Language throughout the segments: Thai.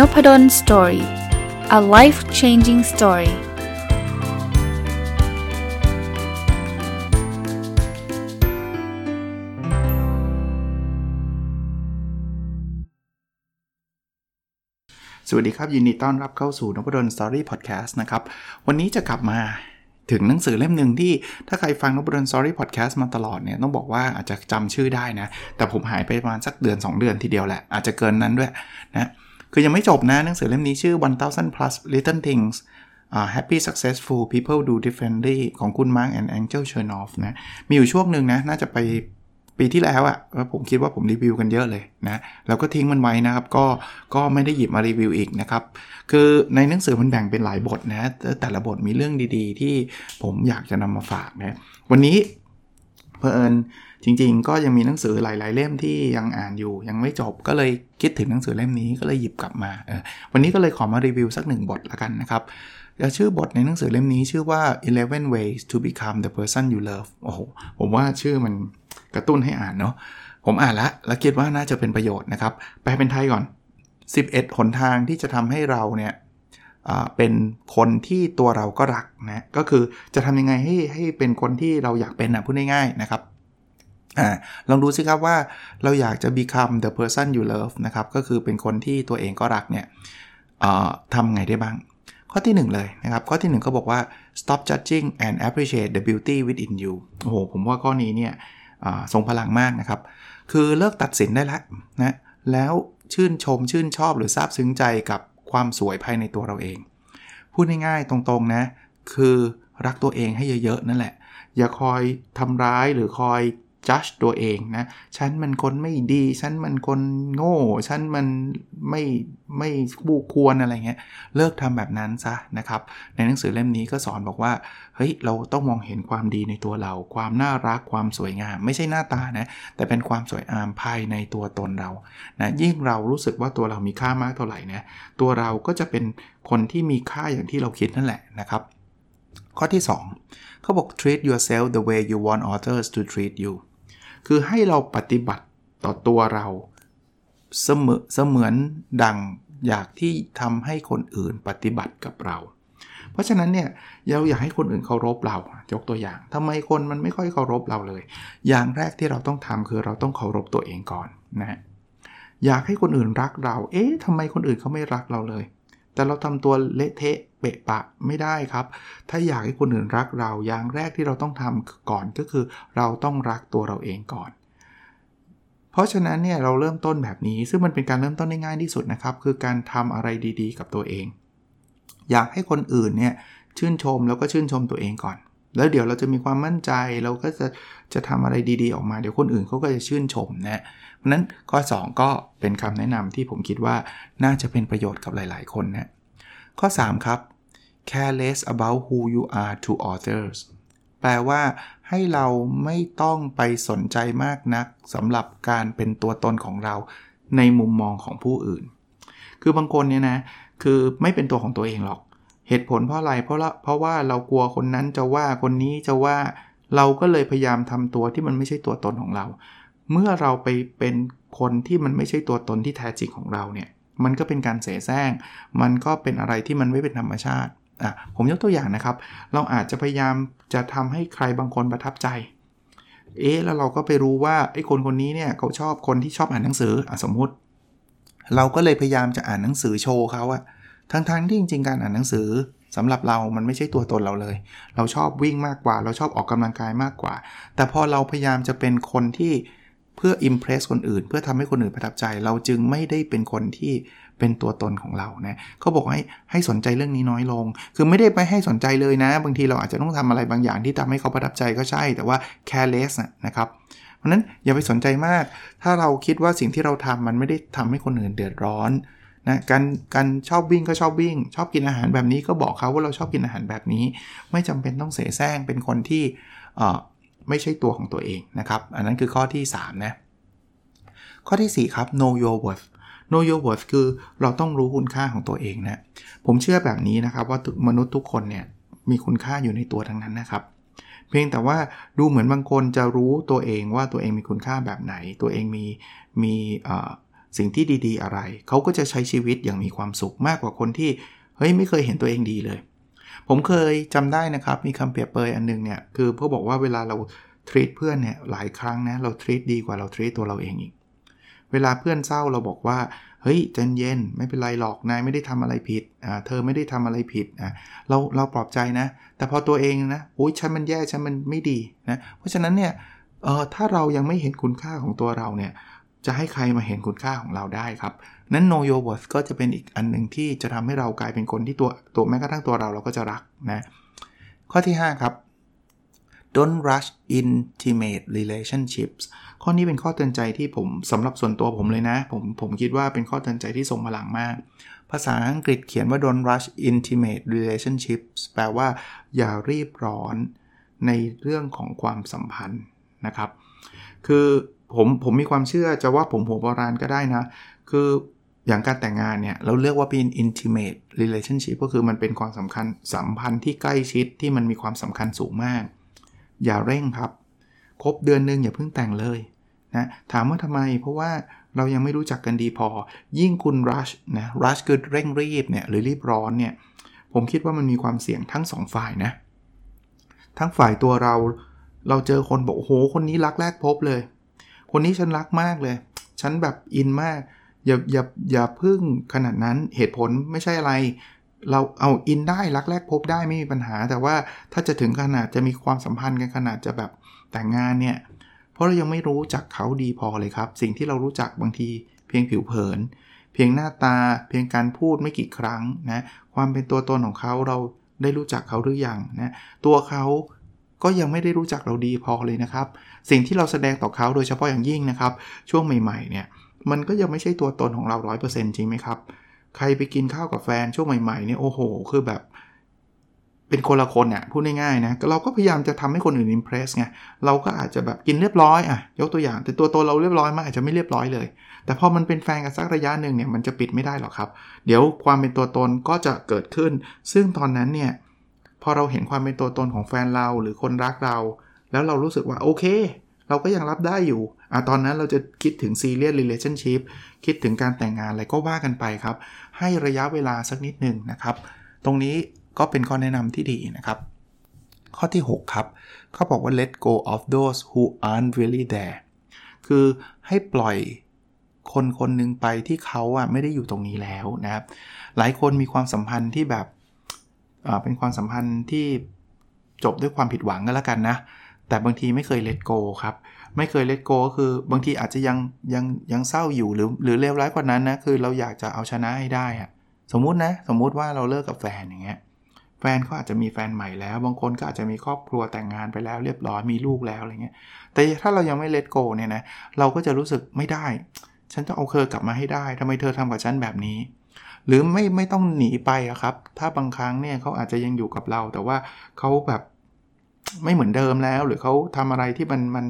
Nopadol Story a life changing story สวัสดีครับ ยินดีต้อนรับเข้าสู่นพดลสตอรี่พอดแคสต์นะครับ วันนี้จะกลับมาถึงหนังสือเล่มหนึ่งที่ถ้าใครฟังนพดลสตอรี่พอดแคสต์มาตลอดเนี่ยต้องบอกว่าอาจจะจำชื่อได้นะ แต่ผมหายไปประมาณสักเดือน 2 เดือนทีเดียวแหละ อาจจะเกินนั้นด้วยนะ คือยังไม่จบนะหนังสือเล่มนี้ชื่อ 1000 plus little things uh, happy successful people do differently ของคุณ Mark and Angel Chernoff นะ มีอยู่ช่วงหนึ่งนะ น่าจะไปปีที่แล้วอะ่ะผมคิดว่าผมรีวิวกันเยอะเลยนะแล้วก็ทิ้งมันไว้นะครับ ก็ก็ไม่ได้หยิบมารีวิวอีกนะครับ คือในหนังสือมันแบ่งเป็นหลายบทนะ แต่ละบทมีเรื่องดีๆ ที่ผมอยากจะนำมาฝากนะ วันนี้เพอเอิญ จริง ๆ ก็ยังมีหนังสือหลายๆเล่มที่ยังอ่านอยู่ยังไม่จบก็เลยคิดถึงหนังสือเล่มนี้ก็เลยหยิบกลับมาออวันนี้ก็เลยขอมารีวิวสักหนึ่งบทละกันนะครับชื่อบทในหนังสือเล่มนี้ชื่อว่า11 ways to become the person you love โอ้โหผมว่าชื่อมันกระตุ้นให้อ่านเนาะผมอ่านแล้วแล้วคิดว่าน่าจะเป็นประโยชน์นะครับแปลเป็นไทยก่อน 11 หนทางที่จะทำให้เราเนี่ยเป็นคนที่ตัวเราก็รักนะก็คือจะทำยังไงให้ให้เป็นคนที่เราอยากเป็นนะพูดง่ายๆนะครับ อลองดูสิครับว่าเราอยากจะ become the person you love นะครับ ก็คือเป็นคนที่ตัวเองก็รักเนี่ยทำไงได้บ้าง ข้อที่ 1 เลยนะครับ ข้อที่ 1 ก็บอกว่า stop judging and appreciate the beauty within you โอ้โห ผมว่าข้อนี้เนี่ยทรงพลังมากนะครับ คือเลิกตัดสินได้แล้วนะแล้วชื่นชมชื่นชอบหรือซาบซึ้งใจกับความสวยภายในตัวเราเอง พูดง่ายๆตรงๆนะ คือรักตัวเองให้เยอะๆนั่นแหละ อย่าคอยทำร้ายหรือคอย จัดตัวเองนะฉันมันคนไม่ดี ฉันมันคนโง่ ฉันมันไม่ไม่บูควรอะไรเงี้ยเลิกทำแบบนั้นซะนะครับ ในหนังสือเล่มนี้ก็สอนบอกว่าเฮ้ยเราต้องมองเห็นความดีในตัวเรา ความน่ารักความสวยงาม ไม่ใช่หน้าตานะแต่เป็นความสวยงามภายในตัวตนเรานะยิ่งเรารู้สึกว่าตัวเรามีค่ามากเท่าไหร่นะตัวเราก็จะเป็นคนที่มีค่าอย่างที่เราคิดนั่นแหละนะครับข้อที่ 2เขาบอก treat yourself the way you want others to treat you คือให้เราปฏิบัติต่อตัวเรา เสมอเสมือนดังอยากที่ทำให้คนอื่นปฏิบัติกับเรา เพราะฉะนั้นเนี่ยเราอยากให้คนอื่นเคารพเรายกตัวอย่างทำไมคนมันไม่ค่อยเคารพเราเลย อย่างแรกที่เราต้องทำคือเราต้องเคารพตัวเองก่อนนะอยากให้คนอื่นรักเรา เอ๊ะทำไมคนอื่นเขาไม่รักเราเลย แต่เราทำตัวเละเทะเปะปะไม่ได้ครับ ถ้าอยากให้คนอื่นรักเราอย่างแรกที่เราต้องทำก่อนก็คือ เราต้องรักตัวเราเองก่อน เพราะฉะนั้นเนี่ยเราเริ่มต้นแบบนี้ซึ่งมันเป็นการเริ่มต้นได้ง่ายที่สุดนะครับ คือการทำอะไรดีๆ กับตัวเอง อยากให้คนอื่นเนี่ยชื่นชมแล้วก็ชื่นชมตัวเองก่อน แล้วเดี๋ยวเราจะมีความมั่นใจเราก็จะจะทำอะไรดีๆ ออกมาเดี๋ยวคนอื่นเขาก็จะชื่นชมนะ เพราะนั้นข้อ 2 ก็เป็นคำแนะนำที่ผมคิดว่าน่าจะเป็นประโยชน์กับหลาย ๆ คนนะข้อ 3 ครับ careless about who you are to others แปลว่าให้เราไม่ต้องไปสนใจมากนักสำหรับการเป็นตัวตนของเราในมุมมองของผู้อื่น คือบางคนเนี่ยนะ คือไม่เป็นตัวของตัวเองหรอก เหตุผลเพราะอะไร เพราะเพราะว่าเรากลัวคนนั้นจะว่าคนนี้จะว่า เราก็เลยพยายามทำตัวที่มันไม่ใช่ตัวตนของเรา เมื่อเราไปเป็นคนที่มันไม่ใช่ตัวตนที่แท้จริงของเราเนี่ย มันก็เป็นการเสแสร้ง มันก็เป็นอะไรที่มันไม่เป็นธรรมชาติอะผมยกตัวอย่างนะครับ เราอาจจะพยายามจะทำให้ใครบางคนประทับใจ เอ๊ะ แล้วเราก็ไปรู้ว่าไอ้คนคนนี้เนี่ยเขาชอบคนที่ชอบอ่านหนังสืออะสมมุติ เราก็เลยพยายามจะอ่านหนังสือโชว์เขาอะทั้งๆทที่จริงๆการอ่านหนังสือสำหรับเรามันไม่ใช่ตัวตนเราเลย เราชอบวิ่งมากกว่า เราชอบออกกำลังกายมากกว่า แต่พอเราพยายามจะเป็นคนที่ เพื่ออิมเพรสคนอื่น เพื่อทำให้คนอื่นประทับใจ เราจึงไม่ได้เป็นคนที่เป็นตัวตนของเรานะเขาบอกให้ให้สนใจเรื่องนี้น้อยลง คือไม่ได้ไปให้สนใจเลยนะ บางทีเราอาจจะต้องทำอะไรบางอย่างที่ทำให้เขาประทับใจก็ใช่ แต่ว่า careless นะครับเพราะนั้นอย่าไปสนใจมาก ถ้าเราคิดว่าสิ่งที่เราทำมันไม่ได้ทำให้คนอื่นเดือดร้อนนะการการชอบวิ่งก็ชอบวิ่ง ชอบกินอาหารแบบนี้ก็บอกเขาว่าเราชอบกินอาหารแบบนี้ ไม่จำเป็นต้องเสแสร้งเป็นคนที่ ไม่ใช่ตัวของตัวเองนะครับ อันนั้นคือข้อที่ 3 นะ ข้อที่ 4 ครับ know your worth know your worth คือเราต้องรู้คุณค่าของตัวเองนะ ผมเชื่อแบบนี้นะครับว่ามนุษย์ทุกคนเนี่ยมีคุณค่าอยู่ในตัวทั้งนั้นนะครับ เพียงแต่ว่าดูเหมือนบางคนจะรู้ตัวเองว่าตัวเองมีคุณค่าแบบไหน ตัวเองมีมีสิ่งที่ดี ๆ อะไร เขาก็จะใช้ชีวิตอย่างมีความสุขมากกว่าคนที่เฮ้ยไม่เคยเห็นตัวเองดีเลย ผมเคยจำได้นะครับ มีคำเปรียบเปยอันนึงเนี่ยคือพวกบอกว่าเวลาเราทรีตเพื่อนเนี่ยหลายครั้งนะเราทรีตดีกว่าเราทรีตตัวเราเองอีก เวลาเพื่อนเศร้าเราบอกว่าเฮ้ยใจเย็นไม่เป็นไรหรอกนายไม่ได้ทำอะไรผิดอ่าเธอไม่ได้ทำอะไรผิดอ่าเราเราปลอบใจนะ แต่พอตัวเองนะโอ้ยฉันมันแย่ฉันมันไม่ดีนะเพราะฉะนั้นเนี่ยเออถ้าเรายังไม่เห็นคุณค่าของตัวเราเนี่ย จะให้ใครมาเห็นคุณค่าของเราได้ครับ นั้น know your worth ก็จะเป็นอีกอันหนึ่งที่จะทำให้เรากลายเป็นคนที่ตัวตัวแม้กระทั่งตัวเราเราก็จะรักนะ ข้อที่ 5 ครับ don't rush intimate relationships ข้อนี้เป็นข้อเตือนใจที่ผมสำหรับส่วนตัวผมเลยนะ ผมผมคิดว่าเป็นข้อเตือนใจที่ทรงพลังมาก ภาษาอังกฤษเขียนว่า don't rush intimate relationships แปลว่าอย่ารีบร้อนในเรื่องของความสัมพันธ์นะครับ คือ ผมผมมีความเชื่อจะว่าผมหัวโบราณก็ได้นะ คืออย่างการแต่งงานเนี่ย เราเรียกว่าเป็น intimate relationship ก็คือมันเป็นความสำคัญสัมพันธ์ที่ใกล้ชิดที่มันมีความสำคัญสูงมาก อย่าเร่งครับ ครบเดือนนึงอย่าเพิ่งแต่งเลยนะถามว่าทำไม เพราะว่าเรายังไม่รู้จักกันดีพอ ยิ่งคุณ rush นะ rush คือเร่งรีบเนี่ยหรือรีบร้อนเนี่ย ผมคิดว่ามันมีความเสี่ยงทั้งสองฝ่ายนะ ทั้งฝ่ายตัวเราเราเจอคนบอกโอ้โหคนนี้รักแรกพบเลย คนนี้ฉันรักมากเลย ฉันแบบอินมาก อย่าอย่าอย่าพึ่งขนาดนั้นเหตุผลไม่ใช่อะไร เราเอาอินได้รักแรกพบได้ไม่มีปัญหา แต่ว่าถ้าจะถึงขนาดจะมีความสัมพันธ์กันขนาดจะแบบแต่งงานเนี่ย เพราะเรายังไม่รู้จักเขาดีพอเลยครับ สิ่งที่เรารู้จักบางทีเพียงผิวเผิน เพียงหน้าตา เพียงการพูดไม่กี่ครั้งนะความเป็นตัวตนของเขาเราได้รู้จักเขาหรือยังนะตัวเขา ก็ยังไม่ได้รู้จักเราดีพอเลยนะครับ สิ่งที่เราแสดงต่อเขาโดยเฉพาะอย่างยิ่งนะครับ ช่วงใหม่ๆเนี่ยมันก็ยังไม่ใช่ตัวตนของเรา 100%จริงไหมครับ ใครไปกินข้าวกับแฟนช่วงใหม่ๆเนี่ยโอ้โห คือแบบ เป็นคนละคนเนี่ยพูดง่ายๆนะเราก็พยายามจะทำให้คนอื่นอิมเพรสไงเราก็อาจจะแบบกินเรียบร้อยอะยกตัวอย่าง แต่ตัวตนเราเรียบร้อยมากอาจจะไม่เรียบร้อยเลย แต่พอมันเป็นแฟนกันสักระยะหนึ่งเนี่ยมันจะปิดไม่ได้หรอกครับ เดี๋ยวความเป็นตัวตนก็จะเกิดขึ้น ซึ่งตอนนั้นเนี่ย พอเราเห็นความเป็นตัวตนของแฟนเราหรือคนรักเรา แล้วเรารู้สึกว่าโอเค เราก็ยังรับได้อยู่อะตอนนั้นเราจะคิดถึงซีเรียส relationship คิดถึงการแต่งงานอะไรก็ว่ากันไปครับ ให้ระยะเวลาสักนิดหนึ่งนะครับ ตรงนี้ก็เป็นข้อแนะนำที่ดีนะครับ ข้อที่ 6 ครับ เขาบอกว่า let go of those who aren't really there คือให้ปล่อยคนคนหนึ่งไปที่เขาอะไม่ได้อยู่ตรงนี้แล้วนะครับ หลายคนมีความสัมพันธ์ที่แบบ เป็นความสัมพันธ์ที่จบด้วยความผิดหวังก็แล้วกันนะ แต่บางทีไม่เคยเลทโกครับ ไม่เคยเลทโกก็คือบางทีอาจจะยังยังยังเศร้าอยู่หรือหรือเลวร้ายกว่านั้นนะ คือเราอยากจะเอาชนะให้ได้อะสมมุตินะ สมมุติว่าเราเลิกกับแฟนอย่างเงี้ย แฟนเขาอาจจะมีแฟนใหม่แล้ว บางคนก็อาจจะมีครอบครัวแต่งงานไปแล้ว เรียบร้อยมีลูกแล้วอะไรเงี้ย แต่ถ้าเรายังไม่เลทโกเนี่ยนะ เราก็จะรู้สึกไม่ได้ ฉันต้องเอาเธอกลับมาให้ได้ทำไมเธอทำกับฉันแบบนี้ หรือไม่ไม่ต้องหนีไปอะครับ ถ้าบางครั้งเนี่ยเขาอาจจะยังอยู่กับเรา แต่ว่าเขาแบบไม่เหมือนเดิมแล้ว หรือเขาทำอะไรที่มันมัน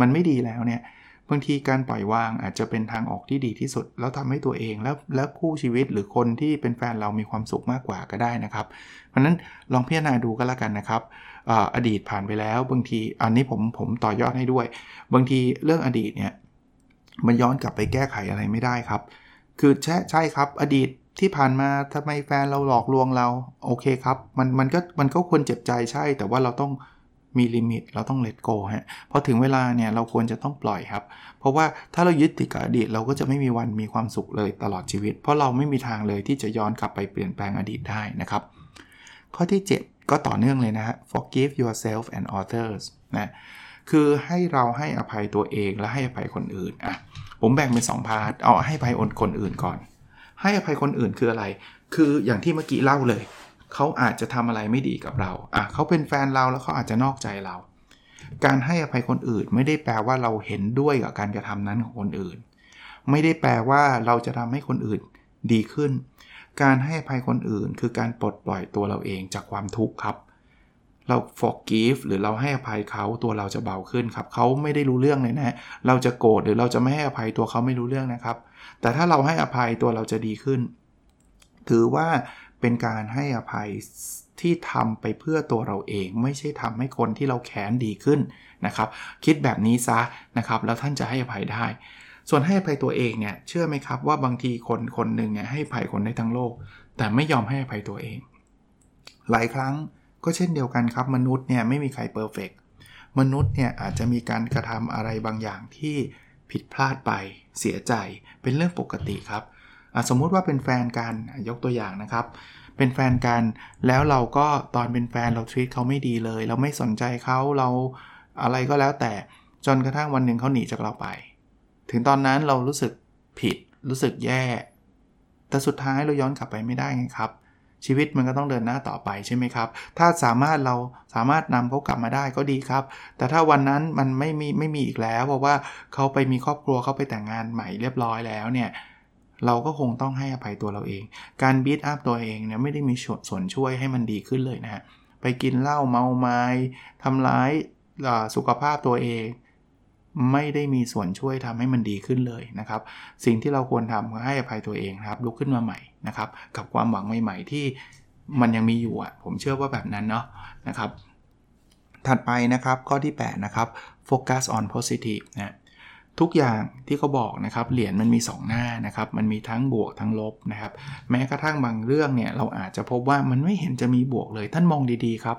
มันไม่ดีแล้วเนี่ยบางทีการปล่อยวางอาจจะเป็นทางออกที่ดีที่สุด แล้วทำให้ตัวเองแล้วแล้วคู่ชีวิตหรือคนที่เป็นแฟนเรามีความสุขมากกว่าก็ได้นะครับ เพราะนั้นลองพิจารณาดูก็แล้วกันนะครับอดีตผ่านไปแล้ว บางทีอันนี้ผมผมต่อยอดให้ด้วย บางทีเรื่องอดีตเนี่ยมันย้อนกลับไปแก้ไขอะไรไม่ได้ครับ คือใช่ใช่ครับ อดีต ที่ผ่านมาทำไมแฟนเราหลอกลวงเรา โอเคครับ มันมันก็มันก็ควรเจ็บใจใช่ แต่ว่าเราต้องมีลิมิต เราต้องเลทโกฮะพอถึงเวลาเนี่ยเราควรจะต้องปล่อยครับ เพราะว่าถ้าเรายึดติดกับอดีต เราก็จะไม่มีวันมีความสุขเลยตลอดชีวิต เพราะเราไม่มีทางเลยที่จะย้อนกลับไปเปลี่ยนแปลงอดีตได้นะครับ ข้อที่ 7 ก็ต่อเนื่องเลยนะฮะ forgive yourself and others นะคือให้เราให้อภัยตัวเองและให้อภัยคนอื่นอะผมแบ่งเป็น 2 พาร์ทเอาให้อภัยคนอื่นก่อน ให้อภัยคนอื่นคืออะไร คืออย่างที่เมื่อกี้เล่าเลย เขาอาจจะทำอะไรไม่ดีกับเราอะเขาเป็นแฟนเราแล้วเขาอาจจะนอกใจเรา การให้อภัยคนอื่นไม่ได้แปลว่าเราเห็นด้วยกับการกระทำนั้นของคนอื่น ไม่ได้แปลว่าเราจะทำให้คนอื่นดีขึ้น การให้อภัยคนอื่น คือการปลดปล่อยตัวเราเองจากความทุกข์ครับเรา forgive หรือเราให้อภัยเขาตัวเราจะเบาขึ้นครับ เขาไม่ได้รู้เรื่องเลยนะ เราจะโกรธหรือเราจะไม่ให้อภัยตัวเขาไม่รู้เรื่องนะครับ แต่ถ้าเราให้อภัยตัวเราจะดีขึ้น ถือว่าเป็นการให้อภัยที่ทำไปเพื่อตัวเราเอง ไม่ใช่ทำให้คนที่เราแค้นดีขึ้นนะครับ คิดแบบนี้ซะนะครับ แล้วท่านจะให้อภัยได้ ส่วนให้อภัยตัวเองเนี่ยเชื่อไหมครับว่าบางทีคนคนหนึ่งเนี่ยให้อภัยคนได้ทั้งโลก แต่ไม่ยอมให้อภัยตัวเอง หลายครั้งก็เช่นเดียวกันครับ มนุษย์เนี่ยไม่มีใครเพอร์เฟกมนุษย์เนี่ยอาจจะมีการกระทำอะไรบางอย่างที่ ผิดพลาดไปเสียใจเป็นเรื่องปกติครับสมมุติว่าเป็นแฟนกันยกตัวอย่างนะครับ เป็นแฟนกันแล้วเราก็ตอนเป็นแฟนเราทวีตเขาไม่ดีเลย เราไม่สนใจเขาเราอะไรก็แล้วแต่จนกระทั่งวันหนึ่งเขาหนีจากเราไป ถึงตอนนั้นเรารู้สึกผิดรู้สึกแย่ แต่สุดท้ายเราย้อนกลับไปไม่ได้ไงครับ ชีวิตมันก็ต้องเดินหน้าต่อไปใช่ไหมครับ ถ้าสามารถเราสามารถนำเขากลับมาได้ก็ดีครับ แต่ถ้าวันนั้นมันไม่มีไม่มีอีกแล้ว เพราะว่าเขาไปมีครอบครัวเขาไปแต่งงานใหม่เรียบร้อยแล้วเนี่ยเราก็คงต้องให้อภัยตัวเราเอง การบีทอัพตัวเองเนี่ยไม่ได้มีส่วนช่วยให้มันดีขึ้นเลยนะฮะ ไปกินเหล้าเมาไม้ทำร้ายสุขภาพตัวเอง ไม่ได้มีส่วนช่วยทำให้มันดีขึ้นเลยนะครับ สิ่งที่เราควรทำคือให้อภัยตัวเองครับลุกขึ้นมาใหม่ นะครับกับความหวังใหม่ๆที่มันยังมีอยู่อะผมเชื่อว่าแบบนั้นเนาะนะครับ ถัดไปนะครับข้อที่ 8 นะครับ focus on positive นะทุกอย่างที่เขาบอกนะครับเหรียญมันมี 2 หน้านะครับ มันมีทั้งบวกทั้งลบนะครับ แม้กระทั่งบางเรื่องเนี่ยเราอาจจะพบว่ามันไม่เห็นจะมีบวกเลย ท่านมองดีๆครับ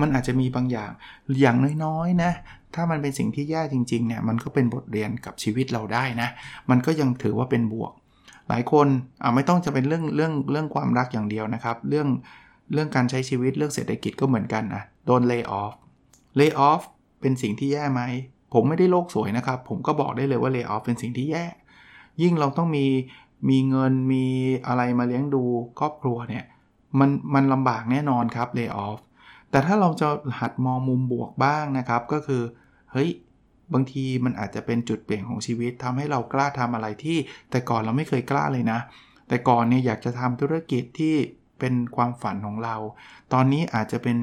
มันอาจจะมีบางอย่างอย่างน้อยๆนะถ้ามันเป็นสิ่งที่แย่จริงๆเนี่ยมันก็เป็นบทเรียนกับชีวิตเราได้นะ มันก็ยังถือว่าเป็นบวก หลายคนอ่าไม่ต้องจะเป็นเรื่องเรื่องเรื่องความรักอย่างเดียวนะครับ เรื่องเรื่องการใช้ชีวิตเรื่องเศรษฐกิจก็เหมือนกันนะโดน layoff layoff เป็นสิ่งที่แย่ไหม ผมไม่ได้โลกสวยนะครับ ผมก็บอกได้เลยว่า layoff เป็นสิ่งที่แย่ ยิ่งเราต้องมีมีเงินมีอะไรมาเลี้ยงดูครอบครัวเนี่ยมันมันลำบากแน่นอนครับ layoff แต่ถ้าเราจะหัดมองมุมบวกบ้างนะครับ ก็คือเฮ้ย บางทีมันอาจจะเป็นจุดเปลี่ยนของชีวิตทำให้เรากล้าทำอะไรที่แต่ก่อนเราไม่เคยกล้าเลยนะ แต่ก่อนเนี่ยอยากจะทำธุรกิจที่เป็นความฝันของเรา ตอนนี้อาจจะเป็น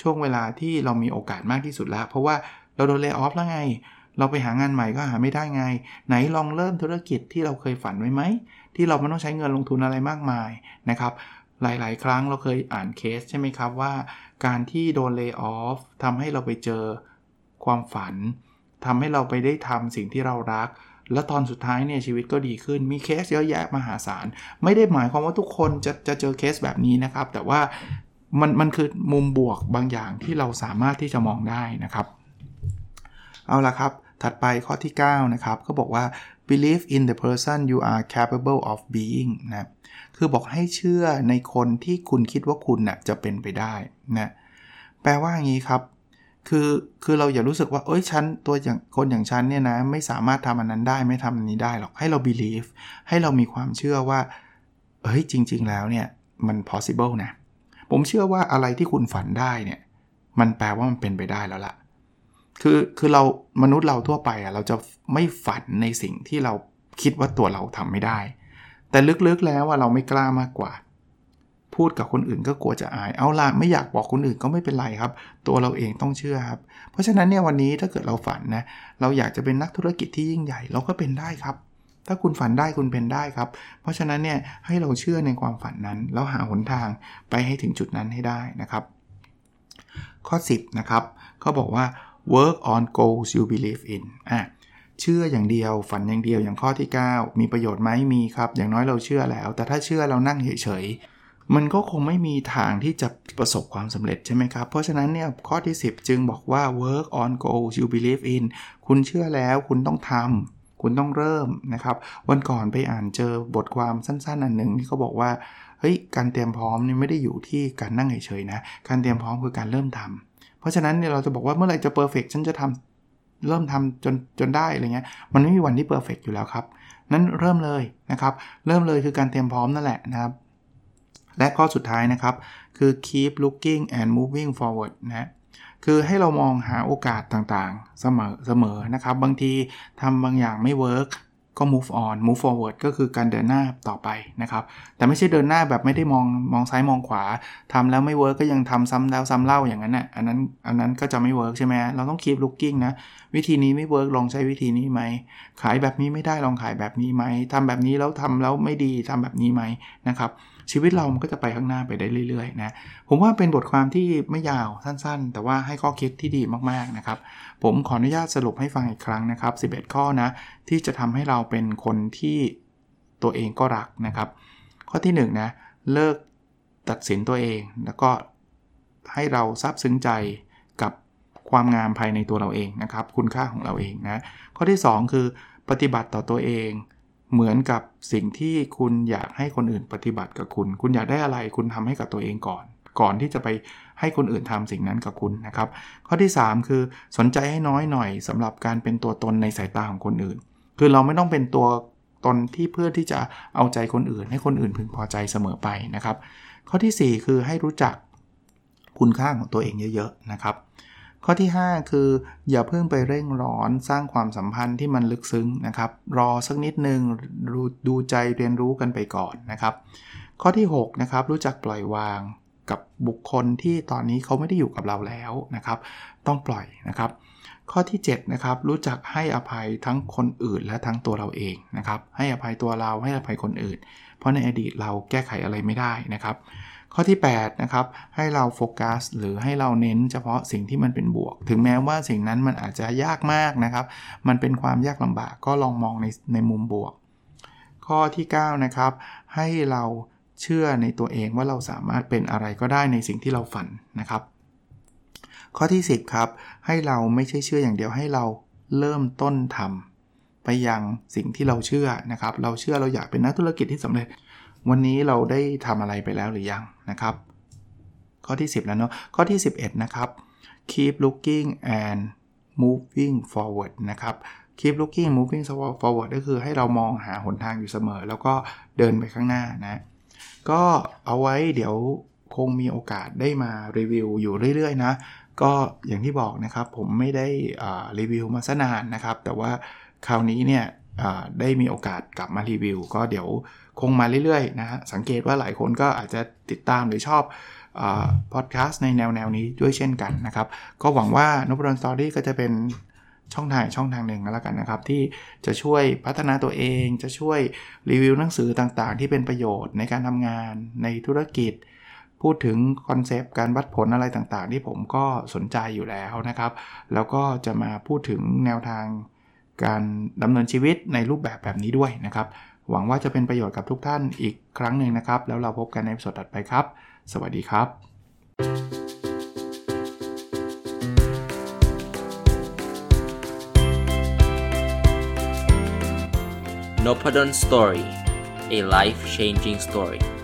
ช่วงเวลาที่เรามีโอกาสมากที่สุดแล้ว เพราะว่าเราโดนเลิกออฟแล้วไง เราไปหางานใหม่ก็หาไม่ได้ไง ไหนลองเริ่มธุรกิจที่เราเคยฝันไว้ไหม ที่เราไม่ต้องใช้เงินลงทุนอะไรมากมายนะครับ หลาย ๆ ครั้งเราเคยอ่านเคสใช่ไหมครับว่า การที่โดนเลิกออฟทำให้เราไปเจอความฝัน ทำให้เราไปได้ทำสิ่งที่เรารัก แล้วตอนสุดท้ายเนี่ยชีวิตก็ดีขึ้น มีเคสเยอะแยะมหาศาล ไม่ได้หมายความว่าทุกคนจะจะเจอเคสแบบนี้นะครับ แต่ว่ามันมันคือมุมบวกบางอย่างที่เราสามารถที่จะมองได้นะครับ เอาละครับ ถัดไปข้อที่ 9 นะครับก็บอกว่า believe in the person you are capable of being นะคือบอกให้เชื่อในคนที่คุณคิดว่าคุณนะ่ะจะเป็นไปได้นะแปลว่าอย่างนี้ครับ คือคือเราอย่ารู้สึกว่าเอ้ยฉันตัวอย่างคนอย่างฉันเนี่ยนะไม่สามารถทำอันนั้นได้ไม่ทำอันนี้ได้หรอกให้เรา believe ให้เรามีความเชื่อว่าเฮ้ยจริง ๆ แล้วเนี่ยมัน possible นะผมเชื่อว่าอะไรที่คุณฝันได้เนี่ยมันแปลว่ามันเป็นไปได้แล้วล่ะคือคือเรามนุษย์เราทั่วไปอะเราจะไม่ฝันในสิ่งที่เราคิดว่าตัวเราทำไม่ได้ แต่ลึกๆแล้วว่าเราไม่กล้ามากกว่า พูดกับคนอื่นก็กลัวจะอาย เอาละไม่อยากบอกคนอื่นก็ไม่เป็นไรครับ ตัวเราเองต้องเชื่อครับ เพราะฉะนั้นเนี่ยวันนี้ถ้าเกิดเราฝันนะ เราอยากจะเป็นนักธุรกิจที่ยิ่งใหญ่เราก็เป็นได้ครับ ถ้าคุณฝันได้คุณเป็นได้ครับ เพราะฉะนั้นเนี่ยให้เราเชื่อในความฝันนั้น แล้วหาหนทางไปให้ถึงจุดนั้นให้ได้นะครับ ข้อ 10 นะครับเขาบอกว่า work on goals you believe in อะเชื่ออย่างเดียวฝันอย่างเดียวอย่างข้อที่ 9 มีประโยชน์ไหมมีครับ อย่างน้อยเราเชื่อแล้ว แต่ถ้าเชื่อเรานั่งเฉยๆ มันก็คงไม่มีทางที่จะประสบความสำเร็จใช่ไหมครับ เพราะฉะนั้นเนี่ยข้อที่ 10 จึงบอกว่า work on goals you believe in คุณเชื่อแล้วคุณต้องทำคุณต้องเริ่มนะครับ วันก่อนไปอ่านเจอบทความสั้นๆอันหนึ่งที่เขาบอกว่าเฮ้ยการเตรียมพร้อมนี่ไม่ได้อยู่ที่การนั่งเฉยๆนะ การเตรียมพร้อมคือการเริ่มทำเพราะฉะนั้นเนี่ยเราจะบอกว่าเมื่อไหร่จะ perfect ฉันจะทำเริ่มทำจนจนได้อะไรเงี้ย มันไม่มีวันที่ perfect อยู่แล้วครับ นั้นเริ่มเลยนะครับ เริ่มเลยคือการเตรียมพร้อมนั่นแหละนะครับ และข้อสุดท้ายนะครับ คือ keep looking and moving forward นะคือให้เรามองหาโอกาสต่างๆ เสมอเสมอนะครับ บางทีทำบางอย่างไม่ work ก็ move on move forward ก็คือการเดินหน้าต่อไปนะครับ แต่ไม่ใช่เดินหน้าแบบไม่ได้มองมองซ้ายมองขวาทำแล้วไม่ work ก็ยังทำซ้ำแล้วซ้ำเล่าอย่างนั้นนะ่ะอันนั้นอันนั้นก็จะไม่ work ใช่ไหมเราต้อง keep looking นะ วิธีนี้ไม่ work ลองใช้วิธีนี้ไหม ขายแบบนี้ไม่ได้ลองขายแบบนี้ไหมทำแบบนี้แล้วทำแล้วไม่ดีทำแบบนี้ไหมนะครับ ชีวิตเรามันก็จะไปข้างหน้าไปได้เรื่อยๆนะผมว่าเป็นบทความที่ไม่ยาวสั้นๆ แต่ว่าให้ข้อคิดที่ดีมากๆนะครับผมขออนุญาตสรุปให้ฟังอีกครั้งนะครับ 11 ข้อนะที่จะทำให้เราเป็นคนที่ตัวเองก็รักนะครับ ข้อที่1นนะเลิกตัดสินตัวเอง แล้วก็ให้เราซาบซึ้งใจกับความงามภายในตัวเราเองนะครับ คุณค่าของเราเองนะข้อที่ 2 คือปฏิบัติต่อตัวเอง เหมือนกับสิ่งที่คุณอยากให้คนอื่นปฏิบัติกับคุณ คุณอยากได้อะไรคุณทำให้กับตัวเองก่อน ก่อนที่จะไปให้คนอื่นทำสิ่งนั้นกับคุณนะครับ ข้อที่ 3 คือสนใจให้น้อยหน่อยสำหรับการเป็นตัวตนในสายตาของคนอื่น คือเราไม่ต้องเป็นตัวตนที่เพื่อที่จะเอาใจคนอื่น ให้คนอื่นพึงพอใจเสมอไปนะครับ ข้อที่ 4 คือให้รู้จักคุณค่าของตัวเองเยอะ ๆ นะครับ ข้อที่ 5 คือ อย่าเพิ่งไปเร่งร้อนสร้างความสัมพันธ์ที่มันลึกซึ้งนะครับ รอสักนิดหนึ่งดูใจเรียนรู้กันไปก่อนนะครับ ข้อที่6นะครับรู้จักปล่อยวางกับบุคคลที่ตอนนี้เขาไม่ได้อยู่กับเราแล้วนะครับ ต้องปล่อยนะครับ ข้อที่7นะครับรู้จักให้อภัยทั้งคนอื่นและทั้งตัวเราเองนะครับ ให้อภัยตัวเราให้อภัยคนอื่น เพราะในอดีตเราแก้ไขอะไรไม่ได้นะครับ ข้อที่8นะครับให้เราโฟกัสหรือให้เราเน้นเฉพาะสิ่งที่มันเป็นบวก ถึงแม้ว่าสิ่งนั้นมันอาจจะยากมากนะครับ มันเป็นความยากลำบากก็ลองมองในในมุมบวก ข้อที่9นะครับให้เราเชื่อในตัวเองว่าเราสามารถเป็นอะไรก็ได้ในสิ่งที่เราฝันนะครับ ข้อที่ 10ครับให้เราไม่ใช่เชื่ออย่างเดียวให้เราเริ่มต้นทำไปยังสิ่งที่เราเชื่อนะครับ เราเชื่อเราอยากเป็นนักธุรกิจที่สำเร็จ วันนี้เราได้ทำอะไรไปแล้วหรือยังนะครับ ข้อที่ 10 แล้วเนาะข้อที่ 11 นะครับ keep looking and moving forward นะครับ keep looking moving forward ก็คือให้เรามองหาหนทางอยู่เสมอ แล้วก็เดินไปข้างหน้านะ ก็เอาไว้เดี๋ยวคงมีโอกาสได้มารีวิวอยู่เรื่อยๆนะ ก็อย่างที่บอกนะครับผมไม่ได้รีวิวมาสนานนะครับ แต่ว่าคราวนี้เนี่ย ได้มีโอกาสกลับมารีวิว ก็เดี๋ยวคงมาเรื่อยๆนะฮะสังเกตว่าหลายคนก็อาจจะติดตามหรือชอบพอดแคสต์ในแนวแนวนี้ด้วยเช่นกันนะครับ ก็หวังว่านพดลสตอรี่ก็จะเป็นช่องทางช่องทางหนึ่งแล้วกันนะครับ ที่จะช่วยพัฒนาตัวเอง จะช่วยรีวิวหนังสือต่างๆ ที่เป็นประโยชน์ในการทำงานในธุรกิจ พูดถึงคอนเซปต์การวัดผลอะไรต่างๆ ที่ผมก็สนใจอยู่แล้วนะครับ แล้วก็จะมาพูดถึงแนวทาง การดำเนินชีวิตในรูปแบบแบบนี้ด้วยนะครับ หวังว่าจะเป็นประโยชน์กับทุกท่านอีกครั้งหนึ่งนะครับ แล้วเราพบกันในพอดแคสต์ถัดไปครับ สวัสดีครับ n o p a d o n Story a life changing story